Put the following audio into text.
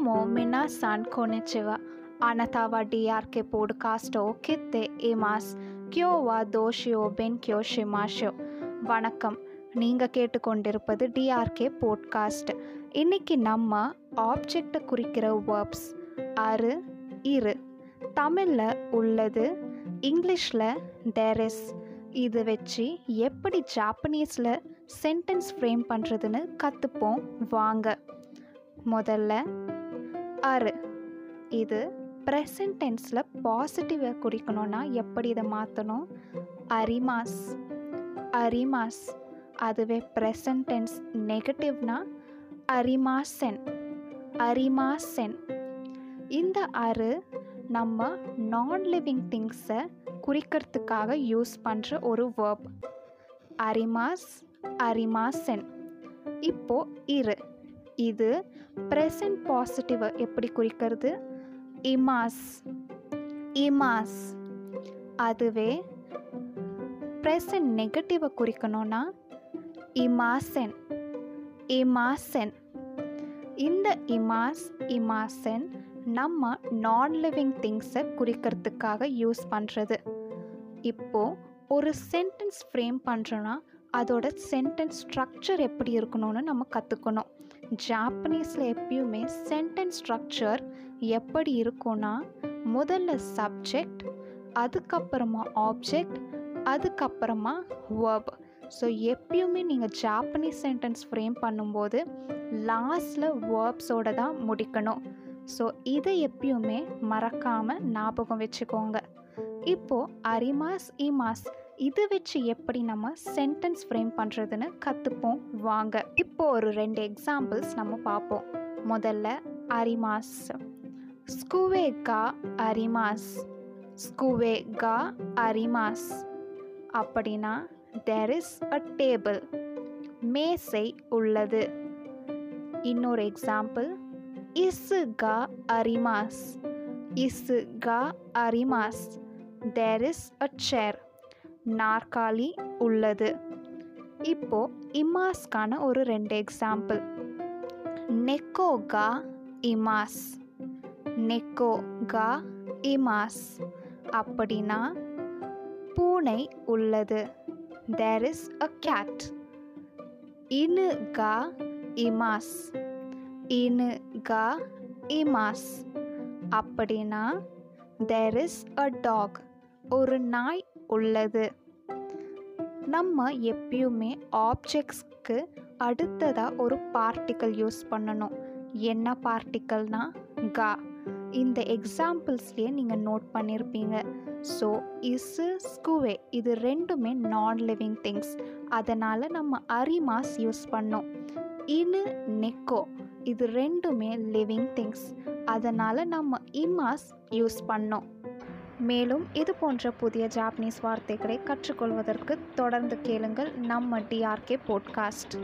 મોમિના સાંકોને જેવા આનાથાવા ડીઆરકે போட்காஸ்டோ கித்தே Amos கியோவா தோஷியோ pen கியோஷிமாஷோ வணக்கம் நீங்கள் கேட்டுக்கொண்டிருப்பது டிஆர்கே போட்காஸ்ட் இன்னைக்கு நம்ம ஆப்ஜெக்டை குறிக்கிற வேர்ப்ஸ் அரு இரு தமிழில் உள்ளது இங்கிலீஷில் டெரிஸ் இது வச்சு எப்படி ஜாப்பனீஸில் சென்டென்ஸ் ஃப்ரேம் பண்ணுறதுன்னு கற்றுப்போம் வாங்க முதல்ல அரு இது ப்ரெசன்ட் டென்ஸில் பாசிட்டிவை குறிக்கணும்னா எப்படி இதை மாற்றணும் அரிமாஸ். அரிமாஸ். அதுவே ப்ரெசன்ட் டென்ஸ் நெகட்டிவ்னா அரிமாசென். அரிமாசென். இந்த அரு நம்ம நான் லிவிங் திங்ஸை குறிக்கிறதுக்காக யூஸ் பண்ணுற ஒரு வேர்ப் அரிமாஸ் அரிமாசென். இப்போது இரு. இது ப்ரெசன்ட் பாசிட்டிவை எப்படி குறிக்கிறது? இமாஸ் இமாஸ் அதுவே ப்ரெசன்ட் நெகட்டிவை குறிக்கணும்னா இமாசென் இமாசென் இந்த இமாஸ் இமாசென் நம்ம நான் லிவிங் திங்ஸை குறிக்கிறதுக்காக யூஸ் பண்ணுறது இப்போது ஒரு சென்டென்ஸ் ஃப்ரேம் பண்ணுறோன்னா அதோட சென்டென்ஸ் ஸ்ட்ரக்சர் எப்படி இருக்கணும்னு நம்ம கற்றுக்கணும் ஜாப்பனீஸில் எப்பயுமே சென்டென்ஸ் ஸ்ட்ரக்சர் எப்படி இருக்கும்னா முதல்ல சப்ஜெக்ட் அதுக்கப்புறமா ஆப்ஜெக்ட் அதுக்கப்புறமா வேர்ப் ஸோ எப்பயுமே நீங்கள் ஜாப்பனீஸ் சென்டென்ஸ் ஃப்ரேம் பண்ணும்போது லாஸ்டில் வேர்ப்ஸோடு தான் முடிக்கணும். ஸோ இதை எப்பயுமே மறக்காமல் ஞாபகம் வச்சுக்கோங்க. இப்போது அரிமாஸ் இமாஸ் இது வச்சு எப்படி நம்ம சென்டென்ஸ் ஃப்ரேம் பண்ணுறதுன்னு கற்றுப்போம் வாங்க. இப்போ ஒரு ரெண்டு எக்ஸாம்பிள்ஸ் நம்ம பார்ப்போம் முதல்ல அரிமாஸ். ஸ்கூவே கா அரிமாஸ். ஸ்கூவே கா அரிமாஸ். அப்படின்னா தேர் இஸ் அ டேபிள் மேசை உள்ளது. இன்னொரு எக்ஸாம்பிள் இசு கா அரிமாஸ். இசு கா அரிமாஸ். தேர் இஸ் அ சேர் நாற்காலி உள்ளது. இப்போ இமாஸ்க்கான ஒரு ரெண்டு எக்ஸாம்பிள் நெக்கோ கா இமாஸ். நெக்கோ கா இமாஸ். அப்படின்னா பூனை உள்ளது. தேர் இஸ் அ கேட் இனு கா இமாஸ். இனு கா இமாஸ். அப்படின்னா தேர் இஸ் அ டாக் ஒரு நாய் உள்ளது. நம்ம எப்பயுமே ஆப்ஜெக்ட்ஸ்க்கு அடுத்ததாக ஒரு பார்ட்டிக்கல் யூஸ் பண்ணணும். என்ன பார்ட்டிக்கல்னா கா இந்த எக்ஸாம்பிள்ஸ்லேயே நீங்கள் நோட் பண்ணியிருப்பீங்க ஸோ இசு ஸ்குவே இது ரெண்டுமே நான் லிவிங் திங்ஸ் அதனால் நம்ம அரிமாஸ் யூஸ் பண்ணோம். இனு நெக்கோ இது ரெண்டுமே லிவிங் திங்ஸ் அதனால் நம்ம இமாஸ் யூஸ் பண்ணோம். மேலும் இது போன்ற புதிய ஜாப்பனீஸ் வார்த்தைகளை கற்றுக்கொள்வதற்கு தொடர்ந்து கேளுங்கள் நம்ம டிஆர்கே போட்காஸ்ட்